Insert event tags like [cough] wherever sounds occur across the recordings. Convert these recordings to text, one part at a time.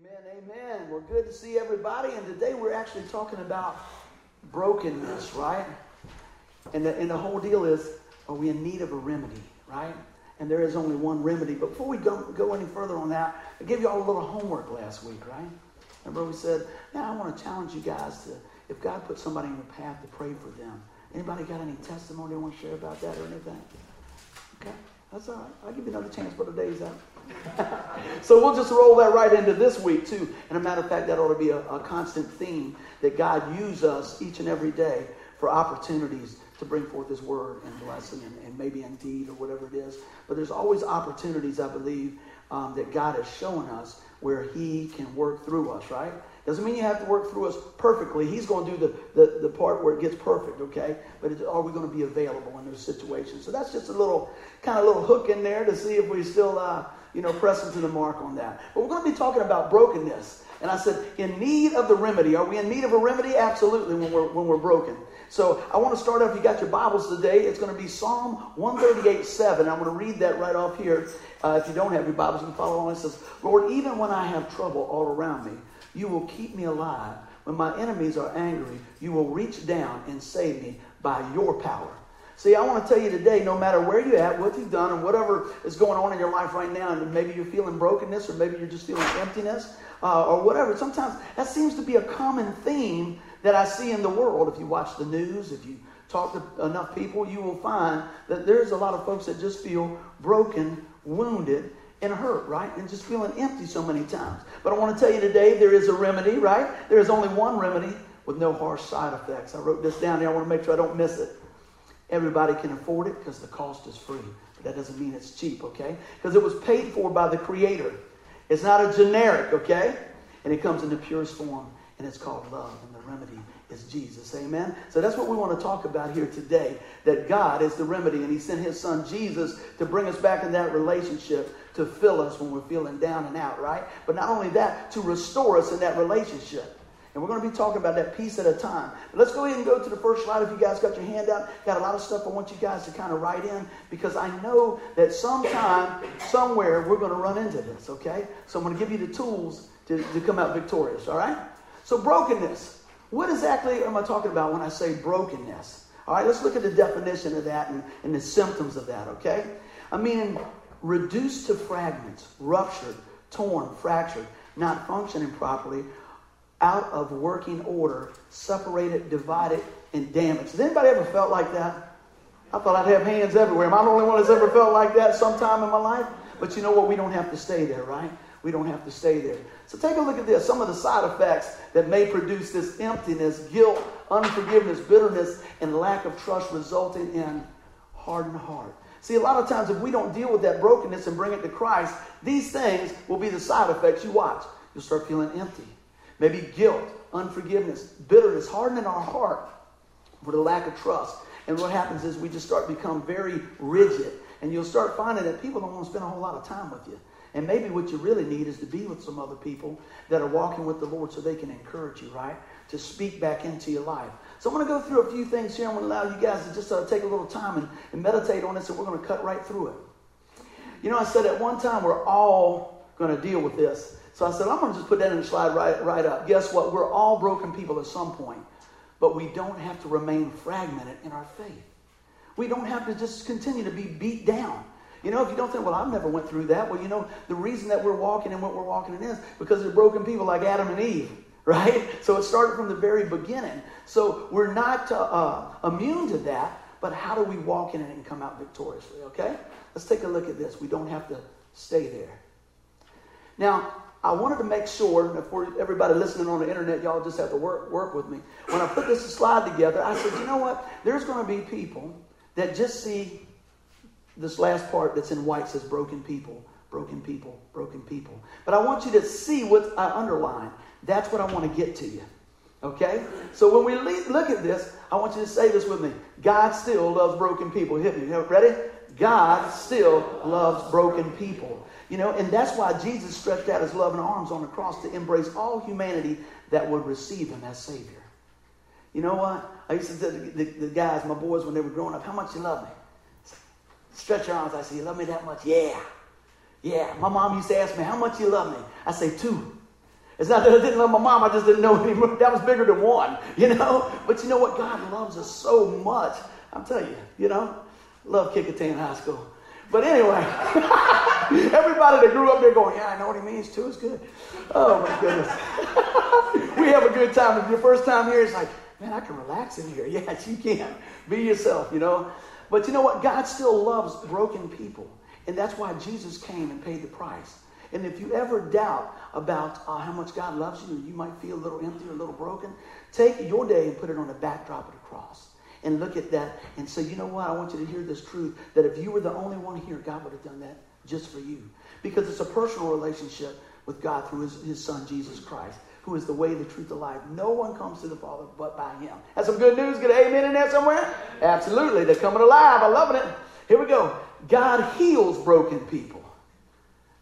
Amen, amen. We're good to see everybody, and today we're actually talking about brokenness, right? And the, and the whole deal is, are we in need of a remedy, right? And there is only one remedy. But before we go, go any further on that, I gave you all a little homework last week, right? Remember we said, now I want to challenge you guys to, if God put somebody in your path to pray for them. Anybody got any testimony they want to share about that or anything? Okay, that's all right. I'll give you another chance for the days out. [laughs] so we'll just roll that right into this week, too. And a matter of fact, that ought to be a, a constant theme that God use us each and every day for opportunities to bring forth His word and blessing and, and maybe indeed or whatever it is. But there's always opportunities, I believe, um, that God has shown us where He can work through us, right? Doesn't mean you have to work through us perfectly. He's going to do the, the, the part where it gets perfect, okay? But are we going to be available in those situations? So that's just a little kind of little hook in there to see if we still, uh, you know, pressing to the mark on that. But we're going to be talking about brokenness. And I said, in need of the remedy. Are we in need of a remedy? Absolutely, when we're, when we're broken. So I want to start off, you got your Bibles today, it's going to be Psalm 138 7. I'm going to read that right off here. Uh, if you don't have your Bibles, you can follow along. It says, Lord, even when I have trouble all around me, you will keep me alive. When my enemies are angry, you will reach down and save me by your power. See, I want to tell you today, no matter where you're at, what you've done, and whatever is going on in your life right now, and maybe you're feeling brokenness, or maybe you're just feeling emptiness, uh, or whatever. Sometimes that seems to be a common theme that I see in the world. If you watch the news, if you talk to enough people, you will find that there's a lot of folks that just feel broken, wounded, and hurt, right? And just feeling empty so many times. But I want to tell you today there is a remedy, right? There is only one remedy with no harsh side effects. I wrote this down here. I want to make sure I don't miss it. Everybody can afford it because the cost is free. But that doesn't mean it's cheap, okay? Because it was paid for by the Creator. It's not a generic, okay? And it comes in the purest form, and it's called love. And the remedy is Jesus. Amen? So that's what we want to talk about here today that God is the remedy, and He sent His Son Jesus to bring us back in that relationship to fill us when we're feeling down and out, right? But not only that, to restore us in that relationship. And we're going to be talking about that piece at a time. But let's go ahead and go to the first slide. If you guys got your hand out, got a lot of stuff I want you guys to kind of write in because I know that sometime, somewhere, we're going to run into this, okay? So I'm going to give you the tools to, to come out victorious, all right? So, brokenness. What exactly am I talking about when I say brokenness? All right, let's look at the definition of that and, and the symptoms of that, okay? I mean, reduced to fragments, ruptured, torn, fractured, not functioning properly, out of working order, separated, divided, and damaged. Has anybody ever felt like that? I thought I'd have hands everywhere. Am I the only one that's ever felt like that sometime in my life? But you know what? We don't have to stay there, right? We don't have to stay there. So take a look at this. Some of the side effects that may produce this emptiness, guilt, unforgiveness, bitterness, and lack of trust resulting in hardened heart. See, a lot of times if we don't deal with that brokenness and bring it to Christ, these things will be the side effects. You watch. You'll start feeling empty. Maybe guilt, unforgiveness, bitterness, hardening our heart for the lack of trust. And what happens is we just start to become very rigid. And you'll start finding that people don't want to spend a whole lot of time with you. And maybe what you really need is to be with some other people that are walking with the Lord so they can encourage you, right? To speak back into your life. So I'm going to go through a few things here. I'm going to allow you guys to just uh, take a little time and, and meditate on this, and we're going to cut right through it. You know, I said at one time we're all going to deal with this. So I said, I'm going to just put that in the slide right, right up. Guess what? We're all broken people at some point, but we don't have to remain fragmented in our faith. We don't have to just continue to be beat down. You know, if you don't think, well, I've never went through that. Well, you know, the reason that we're walking in what we're walking in is because they're broken people like Adam and Eve, [laughs] right? So it started from the very beginning. So we're not uh, immune to that, but how do we walk in it and come out victoriously, okay? Let's take a look at this. We don't have to stay there. Now, I wanted to make sure, and for everybody listening on the internet, y'all just have to work, work with me. When I put this slide together, I said, you know what? There's going to be people that just see this last part that's in white says broken people, broken people, broken people. But I want you to see what I underline. That's what I want to get to you. Okay? So when we look at this, I want you to say this with me. God still loves broken people. Hit me. Ready? God still loves broken people. You know, and that's why Jesus stretched out his loving arms on the cross to embrace all humanity that would receive him as Savior. You know what? I used to tell the, the, the guys, my boys, when they were growing up, how much you love me? Stretch your arms. I say, you love me that much? Yeah. Yeah. My mom used to ask me, how much you love me? I say, two. It's not that I didn't love my mom, I just didn't know [laughs] anymore. That was bigger than one, [laughs] you know? But you know what? God loves us so much. I'm telling you, you know? Love Kecoughtan High School. But anyway, [laughs] everybody that grew up there going, yeah, I know what he means too. It's good. Oh my goodness. [laughs] we have a good time. If your first time here, it's like, man, I can relax in here. [laughs] Yes, you can. Be yourself, you know. But you know what? God still loves broken people. And that's why Jesus came and paid the price. And if you ever doubt about uh, how much God loves you, you might feel a little empty or a little broken, take your day and put it on the backdrop of the cross. And look at that and say, you know what? I want you to hear this truth that if you were the only one here, God would have done that just for you. Because it's a personal relationship with God through his, his son, Jesus Christ, who is the way, the truth, the life. No one comes to the Father but by him. That's some good news. Get an amen in there somewhere? Absolutely. They're coming alive. I'm loving it. Here we go. God heals broken people.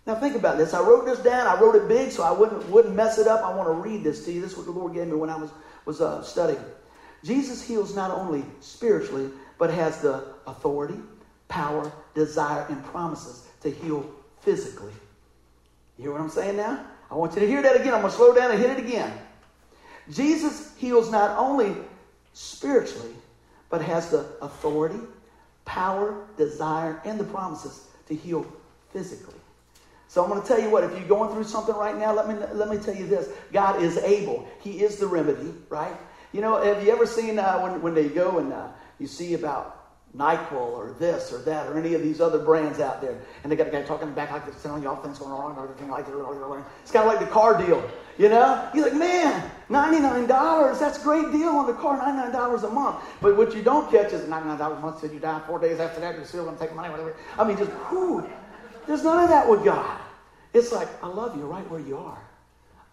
Now think about this. I wrote this down. I wrote it big so I wouldn't, wouldn't mess it up. I want to read this to you. This is what the Lord gave me when I was, was uh, studying. Jesus heals not only spiritually, but has the authority, power, desire, and promises to heal physically. You hear what I'm saying now? I want you to hear that again. I'm going to slow down and hit it again. Jesus heals not only spiritually, but has the authority, power, desire, and the promises to heal physically. So I'm going to tell you what, if you're going through something right now, let me, let me tell you this. God is able. He is the remedy, right? You know, have you ever seen uh, when, when they go and uh, you see about NyQuil or this or that or any of these other brands out there, and they got a guy talking back like this, telling you all things going wrong, everything like that. It's kind of like the car deal, you know? You're like, man, $99, that's a great deal on the car, $99 a month. But what you don't catch is $99 a month, said you die four days after that, you're still going to take money, whatever. I mean, just, whew. There's none of that with God. It's like, I love you right where you are.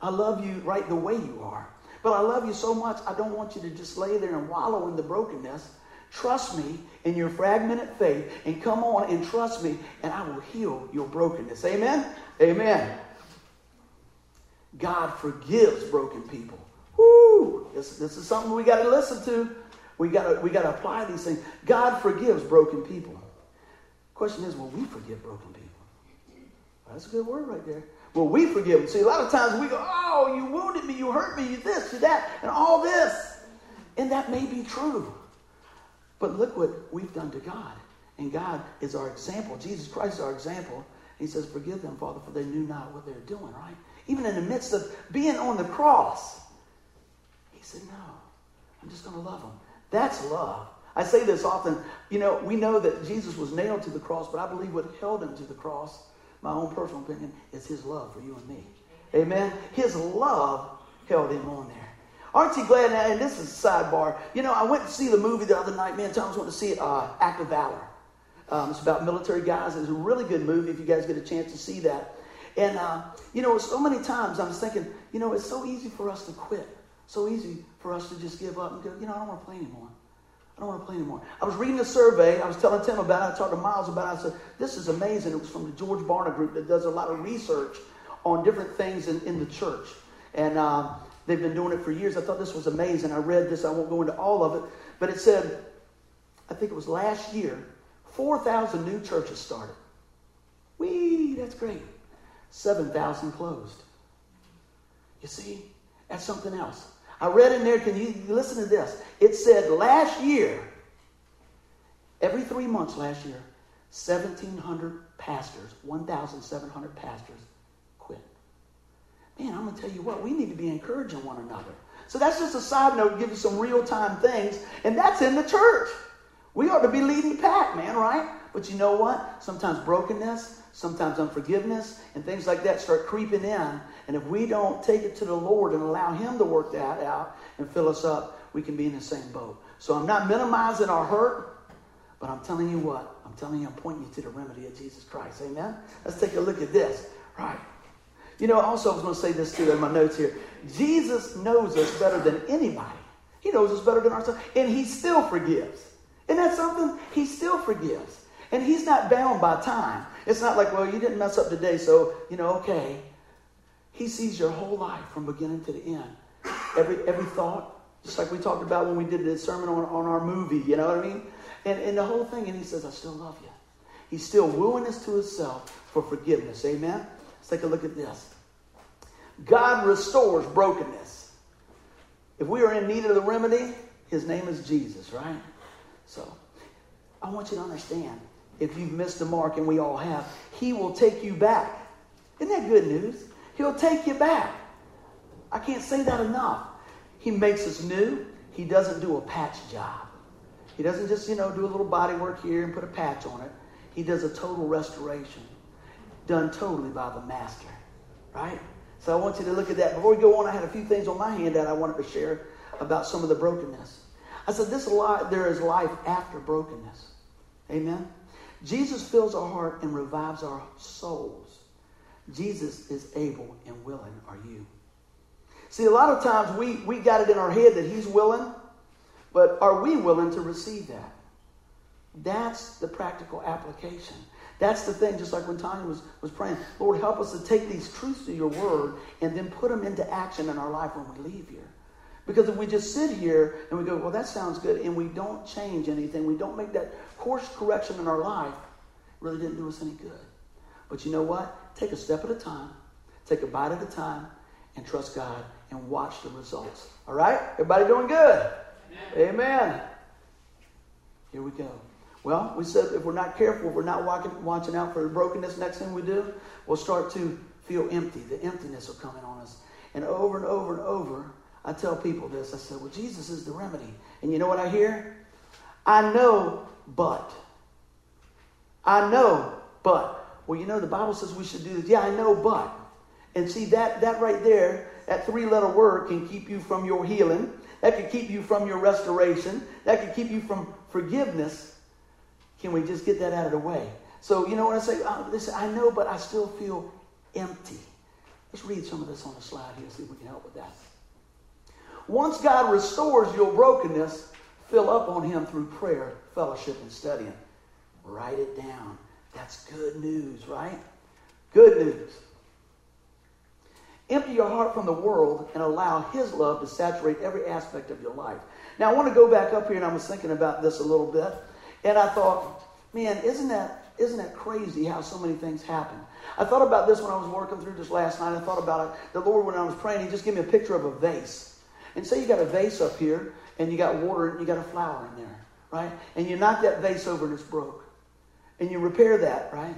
I love you right the way you are. But I love you so much, I don't want you to just lay there and wallow in the brokenness. Trust me in your fragmented faith and come on and trust me, and I will heal your brokenness. Amen? Amen. God forgives broken people. Woo! This, this is something we got to listen to. We got we got to apply these things. God forgives broken people. Question is, will we forgive broken people? That's a good word right there. Well, we forgive them. See, a lot of times we go, oh, you wounded me, you hurt me, you this, you that, and all this. And that may be true. But look what we've done to God. And God is our example. Jesus Christ is our example. He says, Forgive them, Father, for they knew not what they were doing, right? Even in the midst of being on the cross, He said, No, I'm just going to love them. That's love. I say this often. You know, we know that Jesus was nailed to the cross, but I believe what held him to the cross my own personal opinion, is his love for you and me. Amen. His love held him on there. Aren't you glad? And this is a sidebar. You know, I went to see the movie the other night. Man, Thomas went to see it, uh, Act of Valor. Um, it's about military guys. It's a really good movie if you guys get a chance to see that. And, uh, you know, so many times I was thinking, you know, it's so easy for us to quit. So easy for us to just give up and go, you know, I don't want to play anymore. I don't want to play anymore. I was reading a survey. I was telling Tim about it. I talked to Miles about it. I said, This is amazing. It was from the George Barna Group that does a lot of research on different things in, in the church. And uh, they've been doing it for years. I thought this was amazing. I read this. I won't go into all of it. But it said, I think it was last year, 4,000 new churches started. Wee, that's great. 7,000 closed. You see, that's something else. I read in there, can you listen to this? It said last year, every three months last year, 1,700 pastors, 1,700 pastors quit. Man, I'm going to tell you what, we need to be encouraging one another. So that's just a side note, give you some real time things, and that's in the church. We ought to be leading the pack, man, right? But you know what? Sometimes brokenness, sometimes unforgiveness, and things like that start creeping in. And if we don't take it to the Lord and allow Him to work that out and fill us up, we can be in the same boat. So I'm not minimizing our hurt, but I'm telling you what? I'm telling you, I'm pointing you to the remedy of Jesus Christ. Amen? Let's take a look at this. Right. You know, also, I was going to say this too in my notes here. Jesus knows us better than anybody. He knows us better than ourselves, and He still forgives. Isn't that something? He still forgives. And he's not bound by time. It's not like, well, you didn't mess up today, so, you know, okay. He sees your whole life from beginning to the end. Every, every thought, just like we talked about when we did the sermon on, on our movie, you know what I mean? And, and the whole thing, and he says, I still love you. He's still wooing us to himself for forgiveness. Amen? Let's take a look at this. God restores brokenness. If we are in need of the remedy, his name is Jesus, right? So, I want you to understand if you've missed the mark, and we all have, he will take you back. Isn't that good news? He'll take you back. I can't say that enough. He makes us new. He doesn't do a patch job. He doesn't just, you know, do a little body work here and put a patch on it. He does a total restoration, done totally by the master, right? So I want you to look at that. Before we go on, I had a few things on my hand that I wanted to share about some of the brokenness. I said, this life, there is life after brokenness. Amen? Jesus fills our heart and revives our souls. Jesus is able and willing, are you? See, a lot of times we, we got it in our head that he's willing, but are we willing to receive that? That's the practical application. That's the thing, just like when Tanya was, was praying, Lord, help us to take these truths of your word and then put them into action in our life when we leave here. Because if we just sit here and we go, well, that sounds good, and we don't change anything, we don't make that course correction in our life, really didn't do us any good. But you know what? Take a step at a time, take a bite at a time, and trust God and watch the results. All right? Everybody doing good? Amen. Amen. Here we go. Well, we said if we're not careful, if we're not watching, watching out for the brokenness, next thing we do, we'll start to feel empty. The emptiness will come in on us. And over and over and over, I tell people this. I said, well, Jesus is the remedy. And you know what I hear? I know, but. I know, but. Well, you know, the Bible says we should do this. Yeah, I know, but. And see, that, that right there, that three letter word can keep you from your healing. That could keep you from your restoration. That could keep you from forgiveness. Can we just get that out of the way? So, you know what I say? Uh, listen, I know, but I still feel empty. Let's read some of this on the slide here, see if we can help with that. Once God restores your brokenness, fill up on Him through prayer, fellowship, and studying. Write it down. That's good news, right? Good news. Empty your heart from the world and allow His love to saturate every aspect of your life. Now, I want to go back up here, and I was thinking about this a little bit, and I thought, man, isn't that isn't that crazy how so many things happen? I thought about this when I was working through this last night. I thought about it. The Lord, when I was praying, He just gave me a picture of a vase. And say you got a vase up here, and you got water, and you got a flower in there, right? And you knock that vase over, and it's broke. And you repair that, right?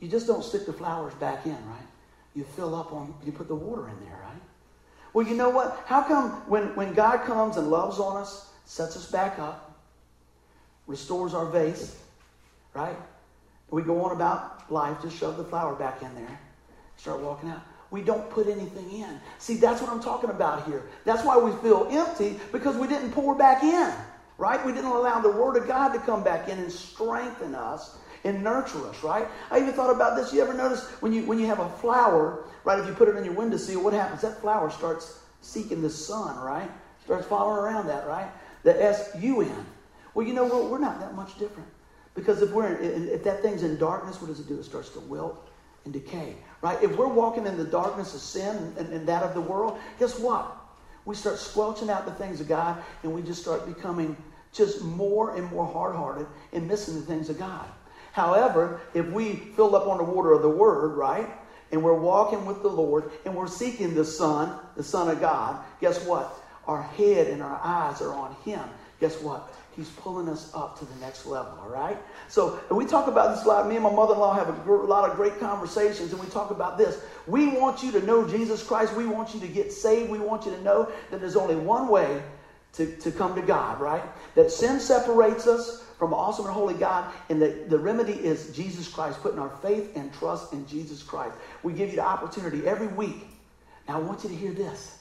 You just don't stick the flowers back in, right? You fill up on, you put the water in there, right? Well, you know what? How come when, when God comes and loves on us, sets us back up, restores our vase, right? We go on about life, just shove the flower back in there, start walking out. We don't put anything in. See, that's what I'm talking about here. That's why we feel empty because we didn't pour back in, right? We didn't allow the Word of God to come back in and strengthen us and nurture us, right? I even thought about this. You ever notice when you when you have a flower, right? If you put it in your window windowsill, what happens? That flower starts seeking the sun, right? Starts following around that, right? The S U N. Well, you know what? We're not that much different because if we're in, if that thing's in darkness, what does it do? It starts to wilt and decay, right? If we're walking in the darkness of sin and, and that of the world, guess what? We start squelching out the things of God, and we just start becoming just more and more hard-hearted and missing the things of God. However, if we fill up on the water of the Word, right, and we're walking with the Lord and we're seeking the Son, the Son of God, guess what? Our head and our eyes are on Him. Guess what? He's pulling us up to the next level, all right? So, and we talk about this a lot. Me and my mother in law have a gr- lot of great conversations, and we talk about this. We want you to know Jesus Christ. We want you to get saved. We want you to know that there's only one way to, to come to God, right? That sin separates us from awesome and holy God. And that the remedy is Jesus Christ, putting our faith and trust in Jesus Christ. We give you the opportunity every week. Now, I want you to hear this.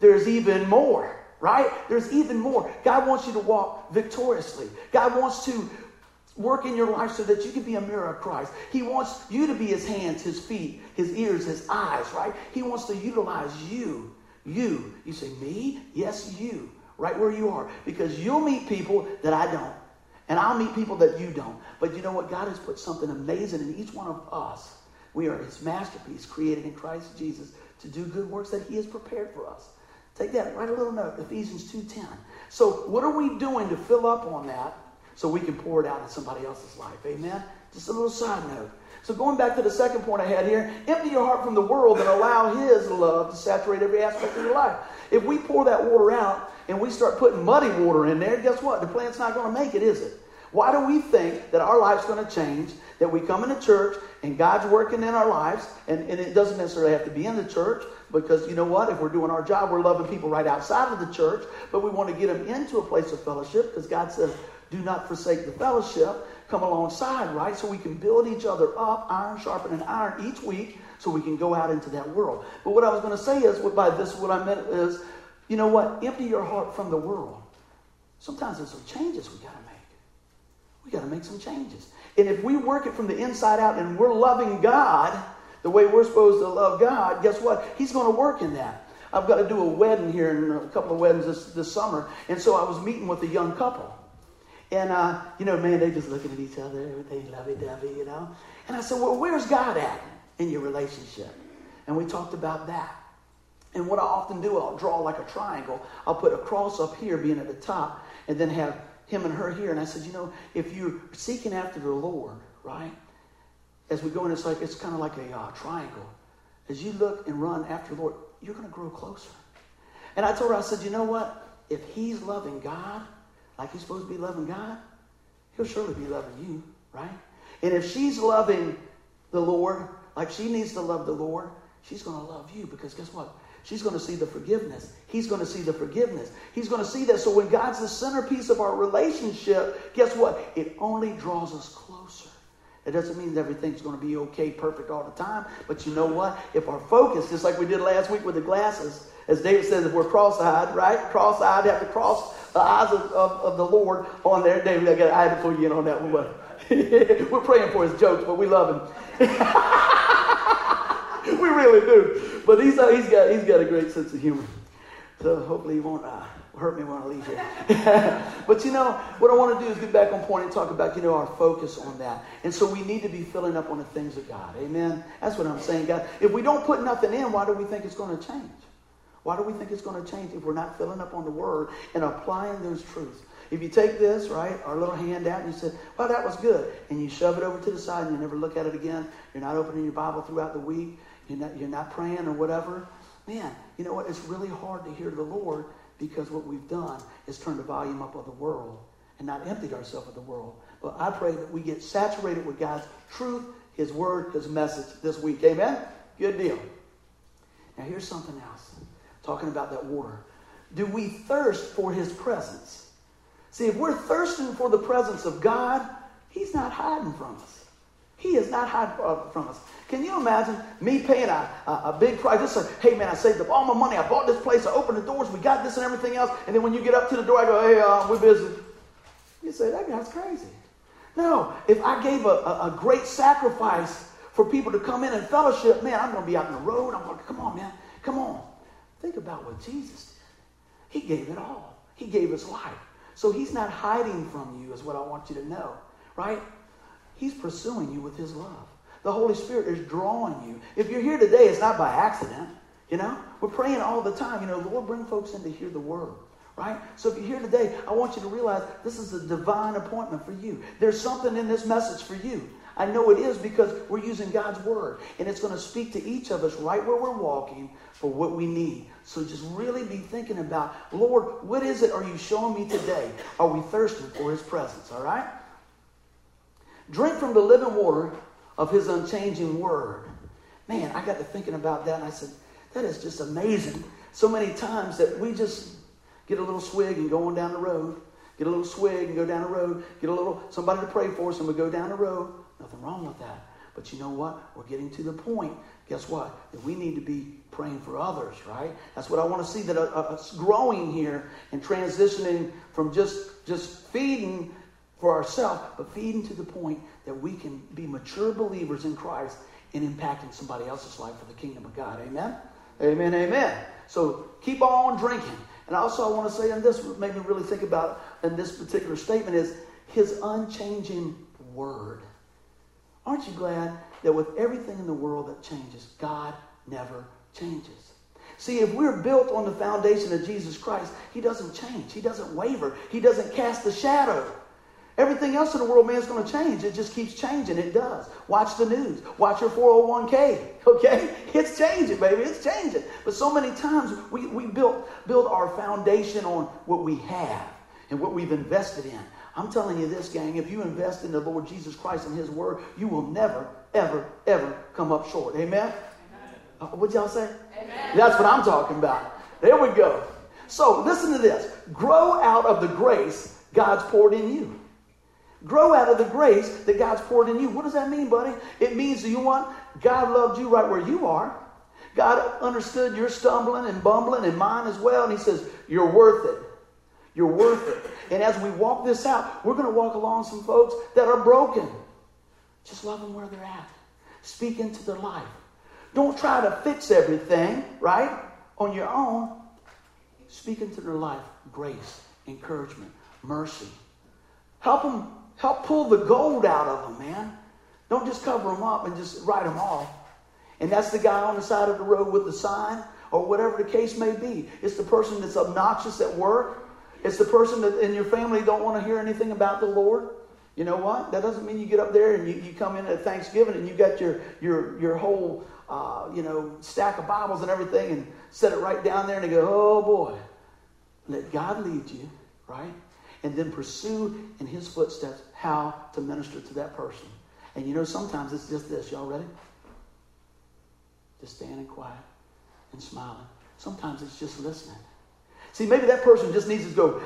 There's even more, right? There's even more. God wants you to walk victoriously. God wants to work in your life so that you can be a mirror of Christ. He wants you to be his hands, his feet, his ears, his eyes, right? He wants to utilize you. You. You say, me? Yes, you. Right where you are. Because you'll meet people that I don't. And I'll meet people that you don't. But you know what? God has put something amazing in each one of us. We are his masterpiece, created in Christ Jesus to do good works that he has prepared for us. Take that, write a little note, Ephesians 2.10. So what are we doing to fill up on that so we can pour it out in somebody else's life? Amen? Just a little side note. So going back to the second point I had here, empty your heart from the world and allow His love to saturate every aspect of your life. If we pour that water out and we start putting muddy water in there, guess what? The plant's not going to make it, is it? Why do we think that our life's going to change? That we come into church and God's working in our lives, and, and it doesn't necessarily have to be in the church because you know what? If we're doing our job, we're loving people right outside of the church, but we want to get them into a place of fellowship because God says, do not forsake the fellowship. Come alongside, right? So we can build each other up, iron sharpening iron each week, so we can go out into that world. But what I was going to say is, by this, what I meant is, you know what? Empty your heart from the world. Sometimes there's some changes we got to make. We got to make some changes. And if we work it from the inside out and we're loving God the way we're supposed to love God, guess what? He's going to work in that. I've got to do a wedding here in a couple of weddings this, this summer. And so I was meeting with a young couple. And, uh, you know, man, they just looking at each other, they lovey-dovey, you know. And I said, well, where's God at in your relationship? And we talked about that. And what I often do, I'll draw like a triangle. I'll put a cross up here being at the top and then have him and her here. And I said, you know, if you're seeking after the Lord, right? As we go in, it's like it's kind of like a uh, triangle. As you look and run after the Lord, you're going to grow closer. And I told her, I said, you know what? If he's loving God like he's supposed to be loving God, he'll surely be loving you, right? And if she's loving the Lord like she needs to love the Lord, she's going to love you because guess what? She's going to see the forgiveness. He's going to see the forgiveness. He's going to see that. So when God's the centerpiece of our relationship, guess what? It only draws us closer. It doesn't mean everything's going to be okay, perfect all the time. But you know what? If our focus, just like we did last week with the glasses, as David says, if we're cross-eyed, right? Cross-eyed, have to cross the eyes of, of, of the Lord on there. David, I, got, I had to you in on that one. [laughs] we're praying for his jokes, but we love him. [laughs] we really do. But he's, uh, he's, got, he's got a great sense of humor. So hopefully he won't uh, hurt me when I leave here. [laughs] but you know, what I want to do is get back on point and talk about, you know, our focus on that. And so we need to be filling up on the things of God. Amen. That's what I'm saying, God. If we don't put nothing in, why do we think it's going to change? Why do we think it's going to change if we're not filling up on the Word and applying those truths? If you take this, right, our little handout, and you say, well, that was good, and you shove it over to the side and you never look at it again, you're not opening your Bible throughout the week, you're not, you're not praying or whatever, man, you know what? It's really hard to hear the Lord because what we've done is turned the volume up of the world and not emptied ourselves of the world. But I pray that we get saturated with God's truth, His word, His message this week. Amen? Good deal. Now, here's something else. Talking about that water. Do we thirst for His presence? See, if we're thirsting for the presence of God, He's not hiding from us. He is not hiding from us. Can you imagine me paying a, a, a big price? Just hey man, I saved up all my money. I bought this place. I opened the doors. We got this and everything else. And then when you get up to the door, I go, hey, uh, we're busy. You say, that guy's crazy. No, if I gave a, a, a great sacrifice for people to come in and fellowship, man, I'm going to be out on the road. I'm going, come on, man. Come on. Think about what Jesus did. He gave it all. He gave his life. So he's not hiding from you, is what I want you to know, right? He's pursuing you with his love. The Holy Spirit is drawing you. If you're here today, it's not by accident. You know, we're praying all the time. You know, Lord, bring folks in to hear the word, right? So if you're here today, I want you to realize this is a divine appointment for you. There's something in this message for you. I know it is because we're using God's word, and it's going to speak to each of us right where we're walking for what we need. So just really be thinking about, Lord, what is it are you showing me today? Are we thirsting for his presence, all right? Drink from the living water of his unchanging word. Man, I got to thinking about that and I said, that is just amazing. So many times that we just get a little swig and go on down the road, get a little swig and go down the road, get a little somebody to pray for us and we go down the road. Nothing wrong with that. But you know what? We're getting to the point, guess what? That we need to be praying for others, right? That's what I want to see that uh, uh, us growing here and transitioning from just just feeding for ourselves, but feeding to the point that we can be mature believers in Christ and impacting somebody else's life for the kingdom of God. Amen? Amen, amen. So keep on drinking. And also I want to say, and this made me really think about in this particular statement is his unchanging word. Aren't you glad that with everything in the world that changes, God never changes? See, if we're built on the foundation of Jesus Christ, he doesn't change. He doesn't waver. He doesn't cast a shadow. Everything else in the world, man, is going to change. It just keeps changing. It does. Watch the news. Watch your 401k. [laughs] Okay? It's changing, baby. It's changing. But so many times we, we build, build our foundation on what we have and what we've invested in. I'm telling you this, gang, if you invest in the Lord Jesus Christ and His Word, you will never, ever, ever come up short. Amen? Uh, what'd y'all say? Amen. That's what I'm talking about. There we go. So listen to this grow out of the grace God's poured in you. Grow out of the grace that God's poured in you. What does that mean, buddy? It means that you want God loved you right where you are. God understood your stumbling and bumbling and mine as well, and He says, You're worth it. You're worth it. And as we walk this out, we're going to walk along some folks that are broken. Just love them where they're at. Speak into their life. Don't try to fix everything, right, on your own. Speak into their life grace, encouragement, mercy. Help them Help pull the gold out of them, man. Don't just cover them up and just write them off. And that's the guy on the side of the road with the sign or whatever the case may be. It's the person that's obnoxious at work. It's the person that in your family don't want to hear anything about the Lord. You know what? That doesn't mean you get up there and you, you come in at Thanksgiving and you got your your your whole uh, you know stack of Bibles and everything and set it right down there and go, oh boy, let God lead you, right? And then pursue in His footsteps how to minister to that person. And you know, sometimes it's just this. Y'all ready? Just standing quiet and smiling. Sometimes it's just listening. See, maybe that person just needs to go,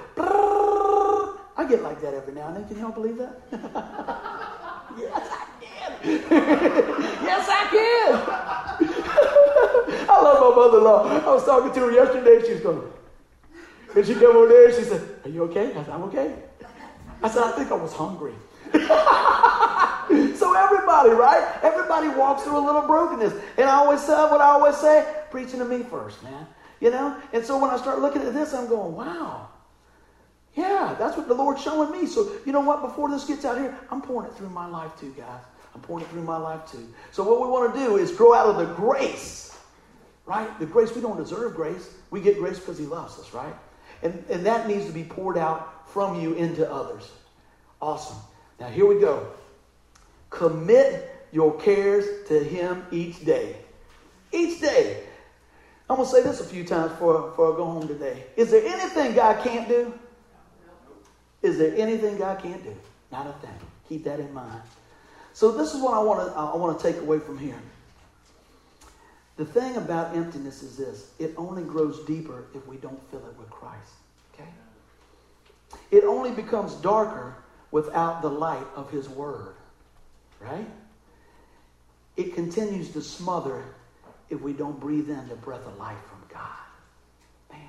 I get like that every now and then. Can y'all believe that? [laughs] yes, I can. [laughs] yes, I can. [laughs] I love my mother in law. I was talking to her yesterday. She was going, and she came over there and she said, Are you okay? I said, I'm okay. I said, I think I was hungry. so everybody, right? Everybody walks through a little brokenness. And I always say what I always say, preaching to me first, man. You know? And so when I start looking at this, I'm going, wow. Yeah, that's what the Lord's showing me. So you know what? Before this gets out here, I'm pouring it through my life too, guys. I'm pouring it through my life too. So what we want to do is grow out of the grace, right? The grace, we don't deserve grace. We get grace because he loves us, right? And, and that needs to be poured out from you into others. Awesome. Now, here we go. Commit your cares to Him each day. Each day. I'm going to say this a few times before, before I go home today. Is there anything God can't do? Is there anything God can't do? Not a thing. Keep that in mind. So this is what I want to I want to take away from here. The thing about emptiness is this: it only grows deeper if we don't fill it with Christ. Okay. It only becomes darker without the light of His Word, right? It continues to smother if we don't breathe in the breath of life from God. Man.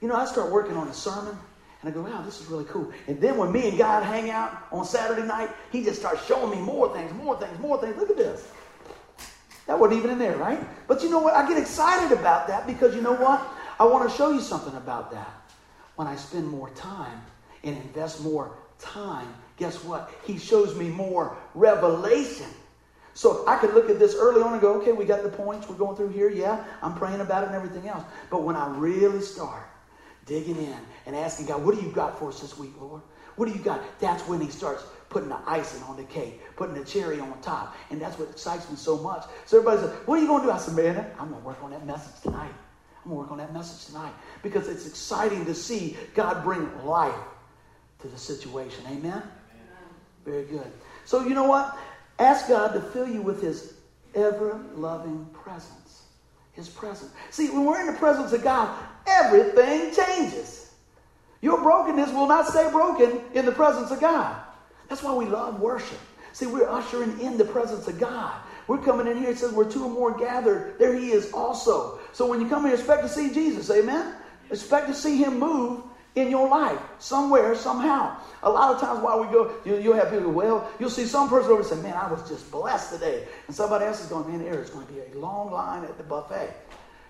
You know, I start working on a sermon and I go, wow, this is really cool. And then when me and God hang out on Saturday night, He just starts showing me more things, more things, more things. Look at this. That wasn't even in there, right? But you know what? I get excited about that because you know what? I want to show you something about that. When I spend more time and invest more time, guess what? He shows me more revelation. So I could look at this early on and go, okay, we got the points we're going through here. Yeah, I'm praying about it and everything else. But when I really start digging in and asking God, what do you got for us this week, Lord? What do you got? That's when he starts putting the icing on the cake, putting the cherry on top. And that's what excites me so much. So everybody says, what are you going to do? I said, man, I'm going to work on that message tonight. I'm going to work on that message tonight because it's exciting to see God bring life to the situation. Amen? Amen? Very good. So, you know what? Ask God to fill you with His ever loving presence. His presence. See, when we're in the presence of God, everything changes. Your brokenness will not stay broken in the presence of God. That's why we love worship. See, we're ushering in the presence of God. We're coming in here, it says, where two or more gathered, there He is also. So when you come here, expect to see Jesus. Amen? Expect to see Him move in your life somewhere, somehow. A lot of times while we go, you, you'll have people, well, you'll see some person over and say, man, I was just blessed today. And somebody else is going, man, there is going to be a long line at the buffet.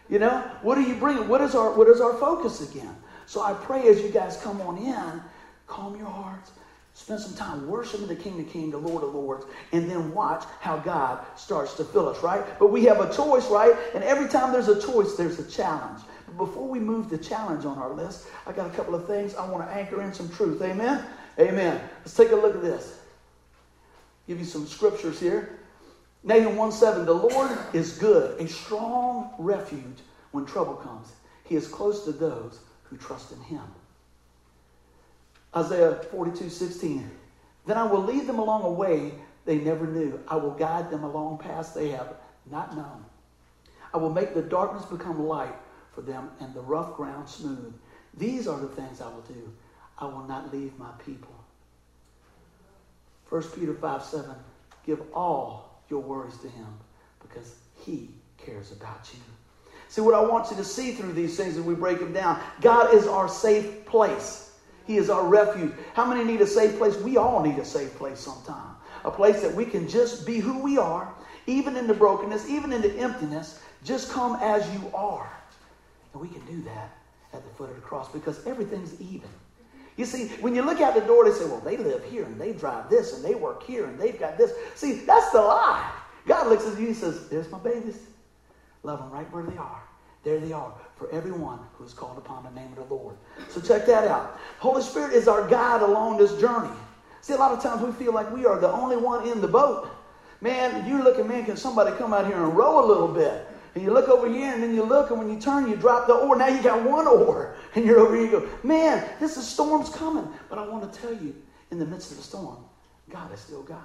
You know, what are you bringing? What is our, what is our focus again? So I pray as you guys come on in, calm your hearts, spend some time worshiping the King of Kings, the Lord of Lords, and then watch how God starts to fill us, right? But we have a choice, right? And every time there's a choice, there's a challenge But before we move the challenge on our list, I got a couple of things I want to anchor in some truth. Amen? Amen. Let's take a look at this. Give you some scriptures here. Nahum 1 7, the Lord is good, a strong refuge when trouble comes. He is close to those who trust in him. Isaiah 42 16, then I will lead them along a way they never knew. I will guide them along paths they have not known. I will make the darkness become light for them and the rough ground smooth. These are the things I will do. I will not leave my people. 1 Peter 5 7. Give all your worries to him because he cares about you. See, what I want you to see through these things as we break them down God is our safe place, He is our refuge. How many need a safe place? We all need a safe place sometime. A place that we can just be who we are, even in the brokenness, even in the emptiness. Just come as you are. And we can do that at the foot of the cross because everything's even. You see, when you look out the door, they say, well, they live here and they drive this and they work here and they've got this. See, that's the lie. God looks at you and says, there's my babies. Love them right where they are. There they are for everyone who is called upon the name of the Lord. So check that out. Holy Spirit is our guide along this journey. See, a lot of times we feel like we are the only one in the boat. Man, you're looking, man, can somebody come out here and row a little bit? And you look over here, and then you look, and when you turn, you drop the oar. Now you got one oar, [laughs] and you're over here. You go, man, this is storm's coming. But I want to tell you, in the midst of the storm, God is still God.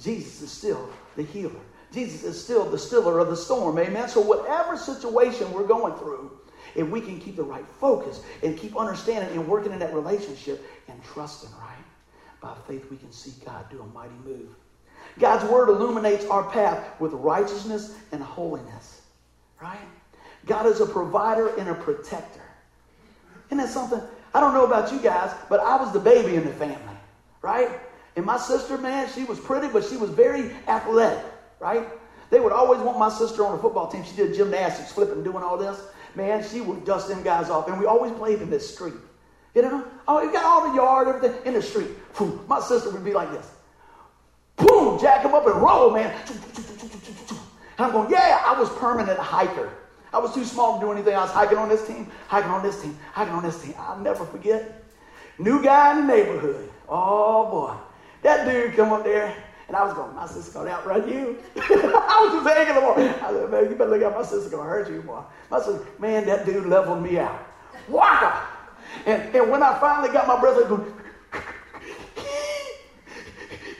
Jesus is still the healer. Jesus is still the stiller of the storm. Amen. So whatever situation we're going through, if we can keep the right focus and keep understanding and working in that relationship and trusting, right? By faith, we can see God do a mighty move. God's word illuminates our path with righteousness and holiness right? God is a provider and a protector. Isn't that something? I don't know about you guys, but I was the baby in the family, right? And my sister, man, she was pretty, but she was very athletic, right? They would always want my sister on the football team. She did gymnastics, flipping, doing all this. Man, she would dust them guys off. And we always played in this street. You know? Oh, you got all the yard, everything in the street. My sister would be like this. Boom, jack them up and roll, man. I'm going, yeah, I was permanent hiker. I was too small to do anything. I was hiking on this team, hiking on this team, hiking on this team. I'll never forget. New guy in the neighborhood. Oh boy. That dude come up there and I was going, my sister's gonna outrun you. [laughs] I was just hanging on. I said, man, you better look out, my sister's gonna hurt you, boy. My sister, man, that dude leveled me out. Waka! And, and when I finally got my breath, I go, [laughs]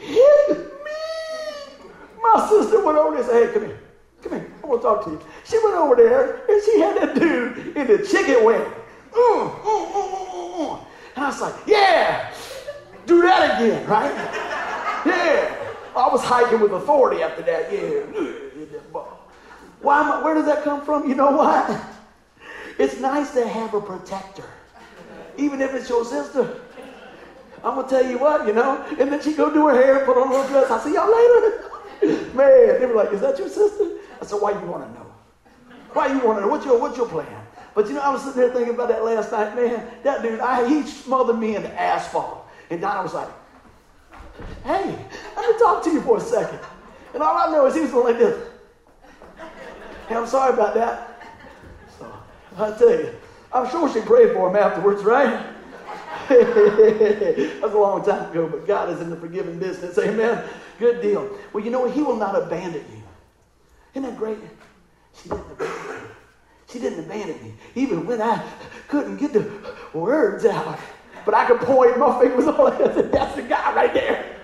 hit me. My sister went over and said, hey, come here. I want to talk to you. She went over there and she had that dude in the chicken wing. Mm, mm, mm, and I was like, yeah, do that again, right? Yeah. I was hiking with authority after that. Yeah. Why I, where does that come from? You know what? It's nice to have a protector, even if it's your sister. I'm gonna tell you what, you know. And then she go do her hair, put on a little dress. I see y'all later. Man, they were like, "Is that your sister?" I said, why you want to know? Why you want to know? What's your, what's your plan? But you know, I was sitting there thinking about that last night. Man, that dude, I, he smothered me in the asphalt. And Donna was like, hey, let me talk to you for a second. And all I know is he was going like this. Hey, I'm sorry about that. So I tell you, I'm sure she prayed for him afterwards, right? [laughs] That's a long time ago, but God is in the forgiving business. Amen. Good deal. Well, you know what? He will not abandon you. Isn't that great? She didn't abandon me. She didn't abandon me. Even when I couldn't get the words out. But I could point my fingers on it and say, that's the guy right there.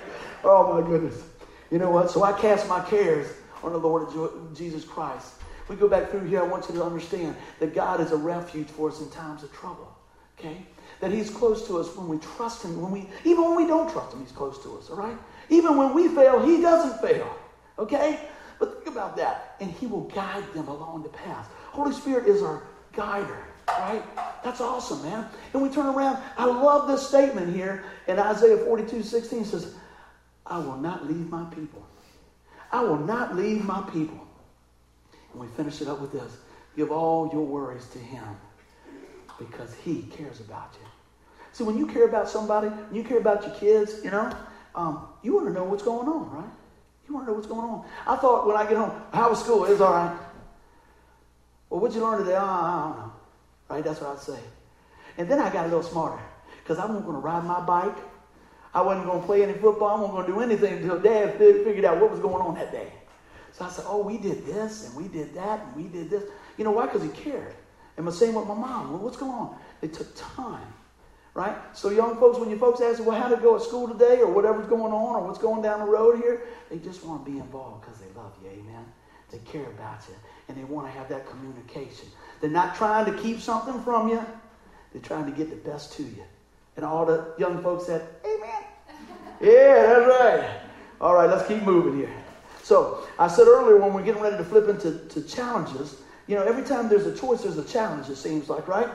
Oh my goodness. You know what? So I cast my cares on the Lord Jesus Christ. If we go back through here, I want you to understand that God is a refuge for us in times of trouble. Okay? That He's close to us when we trust Him. When we even when we don't trust Him, He's close to us, all right? Even when we fail, He doesn't fail. Okay? But think about that. And He will guide them along the path. Holy Spirit is our guider, right? That's awesome, man. And we turn around. I love this statement here in Isaiah 42 16 says, I will not leave my people. I will not leave my people. And we finish it up with this give all your worries to Him because He cares about you. See, when you care about somebody, when you care about your kids, you know, um, you want to know what's going on, right? You want to know what's going on. I thought when I get home, how was school? It was all right. Well, what'd you learn today? Oh, I don't know. Right? That's what I'd say. And then I got a little smarter because I wasn't going to ride my bike I wasn't going to play any football. I wasn't going to do anything until Dad figured out what was going on that day. So I said, oh, we did this and we did that and we did this. You know why? Because he cared. And the same with my mom. Well, what's going on? It took time, right? So young folks, when your folks ask, well, how did it go at school today or whatever's going on or what's going down the road here, they just want to be involved because they love you, amen? They care about you and they want to have that communication. They're not trying to keep something from you. They're trying to get the best to you. And all the young folks said, Amen. [laughs] yeah, that's right. All right, let's keep moving here. So I said earlier when we're getting ready to flip into to challenges, you know, every time there's a choice, there's a challenge, it seems like, right?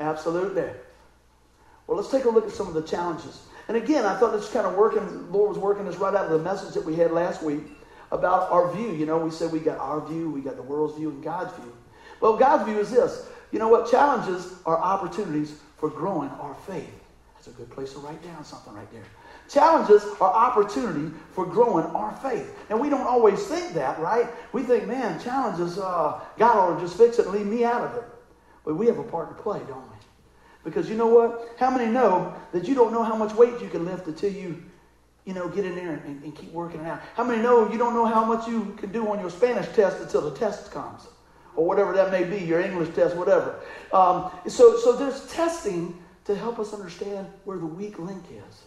Absolutely. Well, let's take a look at some of the challenges. And again, I thought this kind of working, the Lord was working this right out of the message that we had last week about our view. You know, we said we got our view, we got the world's view, and God's view. Well, God's view is this. You know what? Challenges are opportunities for growing our faith. That's a good place to write down something right there. Challenges are opportunity for growing our faith. And we don't always think that, right? We think, man, challenges, uh, God ought to just fix it and leave me out of it. But we have a part to play, don't we? Because you know what? How many know that you don't know how much weight you can lift until you, you know, get in there and, and keep working it out? How many know you don't know how much you can do on your Spanish test until the test comes? Or whatever that may be, your English test, whatever. Um, so, so there's testing to help us understand where the weak link is.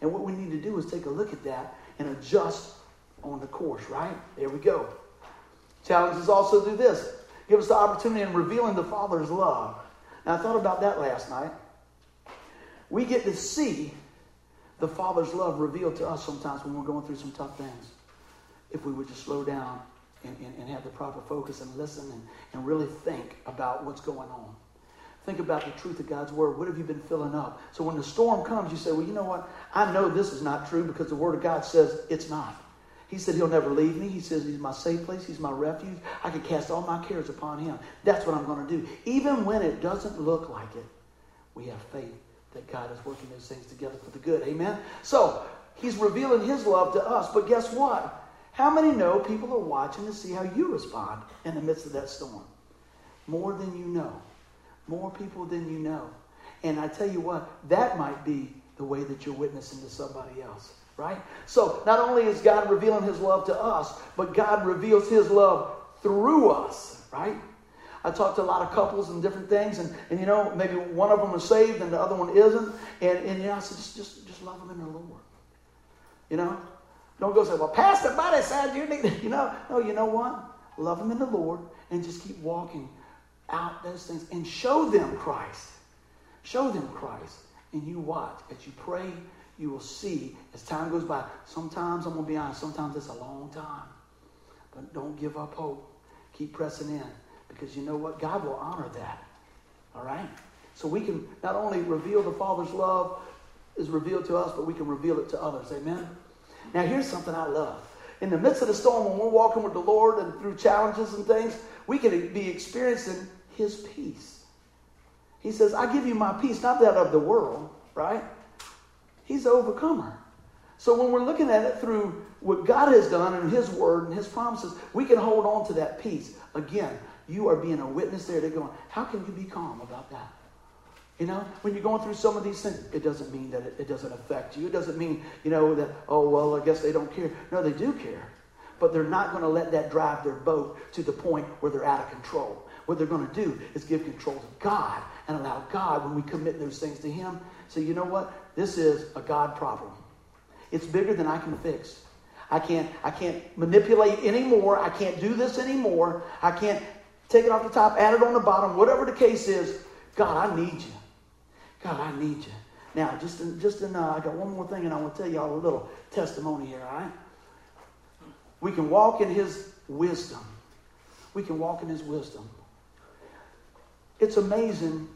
And what we need to do is take a look at that and adjust on the course, right? There we go. Challenges also do this give us the opportunity in revealing the Father's love. Now, I thought about that last night. We get to see the Father's love revealed to us sometimes when we're going through some tough things. If we would just slow down and, and, and have the proper focus and listen and, and really think about what's going on. Think about the truth of God's word. What have you been filling up? So when the storm comes, you say, Well, you know what? I know this is not true because the word of God says it's not. He said he'll never leave me. He says he's my safe place. He's my refuge. I can cast all my cares upon him. That's what I'm going to do. Even when it doesn't look like it, we have faith that God is working those things together for the good. Amen? So he's revealing his love to us. But guess what? How many know people are watching to see how you respond in the midst of that storm? More than you know more people than you know. And I tell you what, that might be the way that you're witnessing to somebody else, right? So not only is God revealing his love to us, but God reveals his love through us, right? I talked to a lot of couples and different things, and, and you know, maybe one of them is saved and the other one isn't. And, and you know, I said, just, just, just love them in the Lord. You know? Don't go say, well, Pastor Buddy said you need, [laughs] you know. No, you know what? Love them in the Lord and just keep walking out those things and show them Christ. Show them Christ. And you watch. As you pray, you will see as time goes by. Sometimes, I'm going to be honest, sometimes it's a long time. But don't give up hope. Keep pressing in. Because you know what? God will honor that. All right? So we can not only reveal the Father's love is revealed to us, but we can reveal it to others. Amen? Now, here's something I love. In the midst of the storm, when we're walking with the Lord and through challenges and things, we can be experiencing his peace. He says, I give you my peace, not that of the world, right? He's the overcomer. So when we're looking at it through what God has done and his word and his promises, we can hold on to that peace. Again, you are being a witness there. They're going, how can you be calm about that? You know, when you're going through some of these things, it doesn't mean that it, it, doesn't affect you. It doesn't mean, you know, that, oh, well, I guess they don't care. No, they do care. But they're not going to let that drive their boat to the point where they're out of control. What they're going to do is give control to God and allow God, when we commit those things to Him, say, you know what? This is a God problem. It's bigger than I can fix. I can't, I can't manipulate anymore. I can't do this anymore. I can't take it off the top, add it on the bottom, whatever the case is. God, I need you. God, I need you. Now, just in, just in, uh, I got one more thing, and I want to tell y'all a little testimony here. All right, we can walk in His wisdom. We can walk in His wisdom. It's amazing.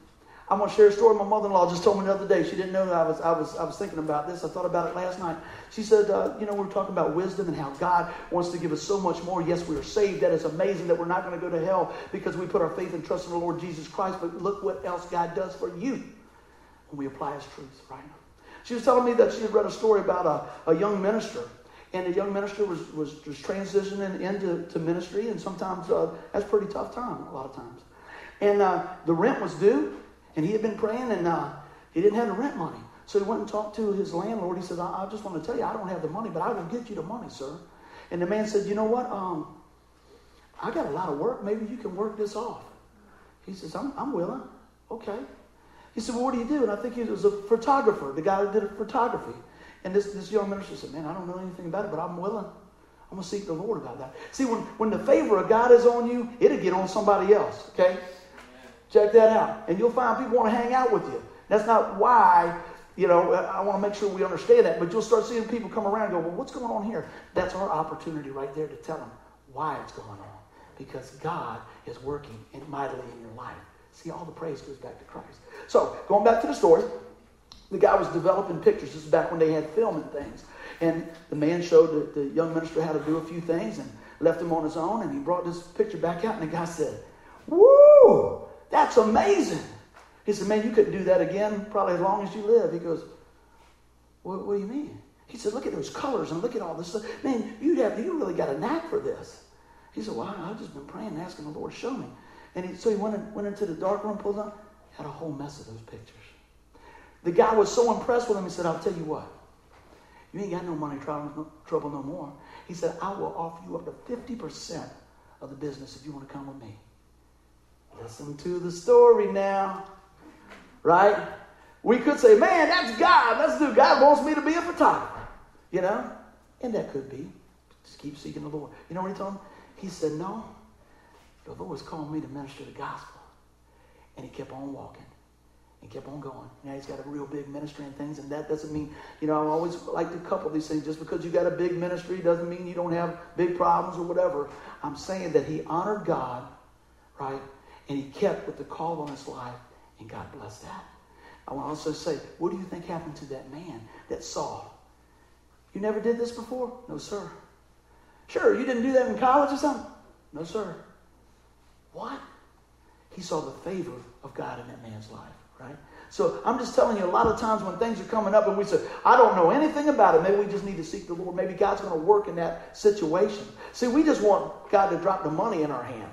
I'm going to share a story my mother-in-law just told me the other day. She didn't know that I was, I was, I was thinking about this. I thought about it last night. She said, uh, you know, we are talking about wisdom and how God wants to give us so much more. Yes, we are saved. That is amazing that we're not going to go to hell because we put our faith and trust in the Lord Jesus Christ. But look what else God does for you when we apply His truth, right? Now. She was telling me that she had read a story about a, a young minister and the young minister was, was, transitioning into to ministry, and sometimes uh, that's pretty tough time, a lot of times. And uh, the rent was due, and he had been praying, and uh, he didn't have the rent money. So he went and talked to his landlord. He said, I, I just want to tell you, I don't have the money, but I will get you the money, sir. And the man said, You know what? Um, I got a lot of work. Maybe you can work this off. He says, I'm, I'm willing. Okay. He said, Well, what do you do? And I think he was a photographer, the guy who did photography. And this, this young minister said, Man, I don't know anything about it, but I'm willing. I'm going to seek the Lord about that. See, when, when the favor of God is on you, it'll get on somebody else, okay? Check that out. And you'll find people want to hang out with you. That's not why, you know, I want to make sure we understand that, but you'll start seeing people come around and go, Well, what's going on here? That's our opportunity right there to tell them why it's going on. Because God is working mightily in your life. See, all the praise goes back to Christ. So, going back to the story, the guy was developing pictures. This is back when they had film and things. And the man showed the, the young minister how to do a few things and left him on his own. And he brought this picture back out, and the guy said, Woo, that's amazing. He said, Man, you couldn't do that again probably as long as you live. He goes, What, what do you mean? He said, Look at those colors and look at all this stuff. Man, you have you really got a knack for this. He said, Well, I've just been praying and asking the Lord to show me. And he, so he went, in, went into the dark room, pulled out, had a whole mess of those pictures. The guy was so impressed with him, he said, I'll tell you what. You ain't got no money trouble no more. He said, I will offer you up to 50% of the business if you want to come with me. Listen to the story now. Right? We could say, man, that's God. That's the God wants me to be a photographer. You know? And that could be. Just keep seeking the Lord. You know what he told him? He said, no. The Lord's calling me to minister the gospel. And he kept on walking and kept on going. Now he's got a real big ministry and things, and that doesn't mean, you know, I always like to couple these things. Just because you got a big ministry doesn't mean you don't have big problems or whatever. I'm saying that he honored God, right? And he kept with the call on his life, and God blessed that. I want to also say, what do you think happened to that man that saw? You never did this before? No, sir. Sure, you didn't do that in college or something? No, sir. What? He saw the favor of God in that man's life right? So I'm just telling you, a lot of times when things are coming up and we say, I don't know anything about it, maybe we just need to seek the Lord. Maybe God's going to work in that situation. See, we just want God to drop the money in our hand.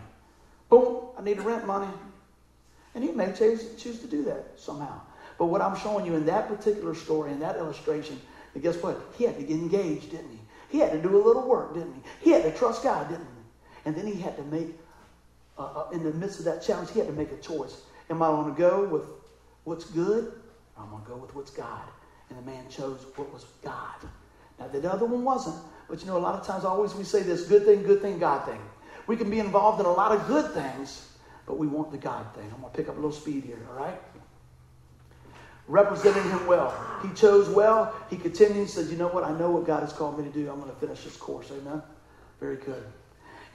Boom, I need rent money. And He may choose, choose to do that somehow. But what I'm showing you in that particular story, in that illustration, guess what? He had to get engaged, didn't he? He had to do a little work, didn't he? He had to trust God, didn't he? And then he had to make, uh, uh, in the midst of that challenge, he had to make a choice. Am I going to go with what's good, or I'm going to go with what's God. And the man chose what was God. Now, the other one wasn't. But you know, a lot of times, always we say this good thing, good thing, God thing. We can be involved in a lot of good things, but we want the God thing. I'm going to pick up a little speed here, all right? Representing him well. He chose well. He continued and said, You know what? I know what God has called me to do. I'm going to finish this course. Amen? Very good.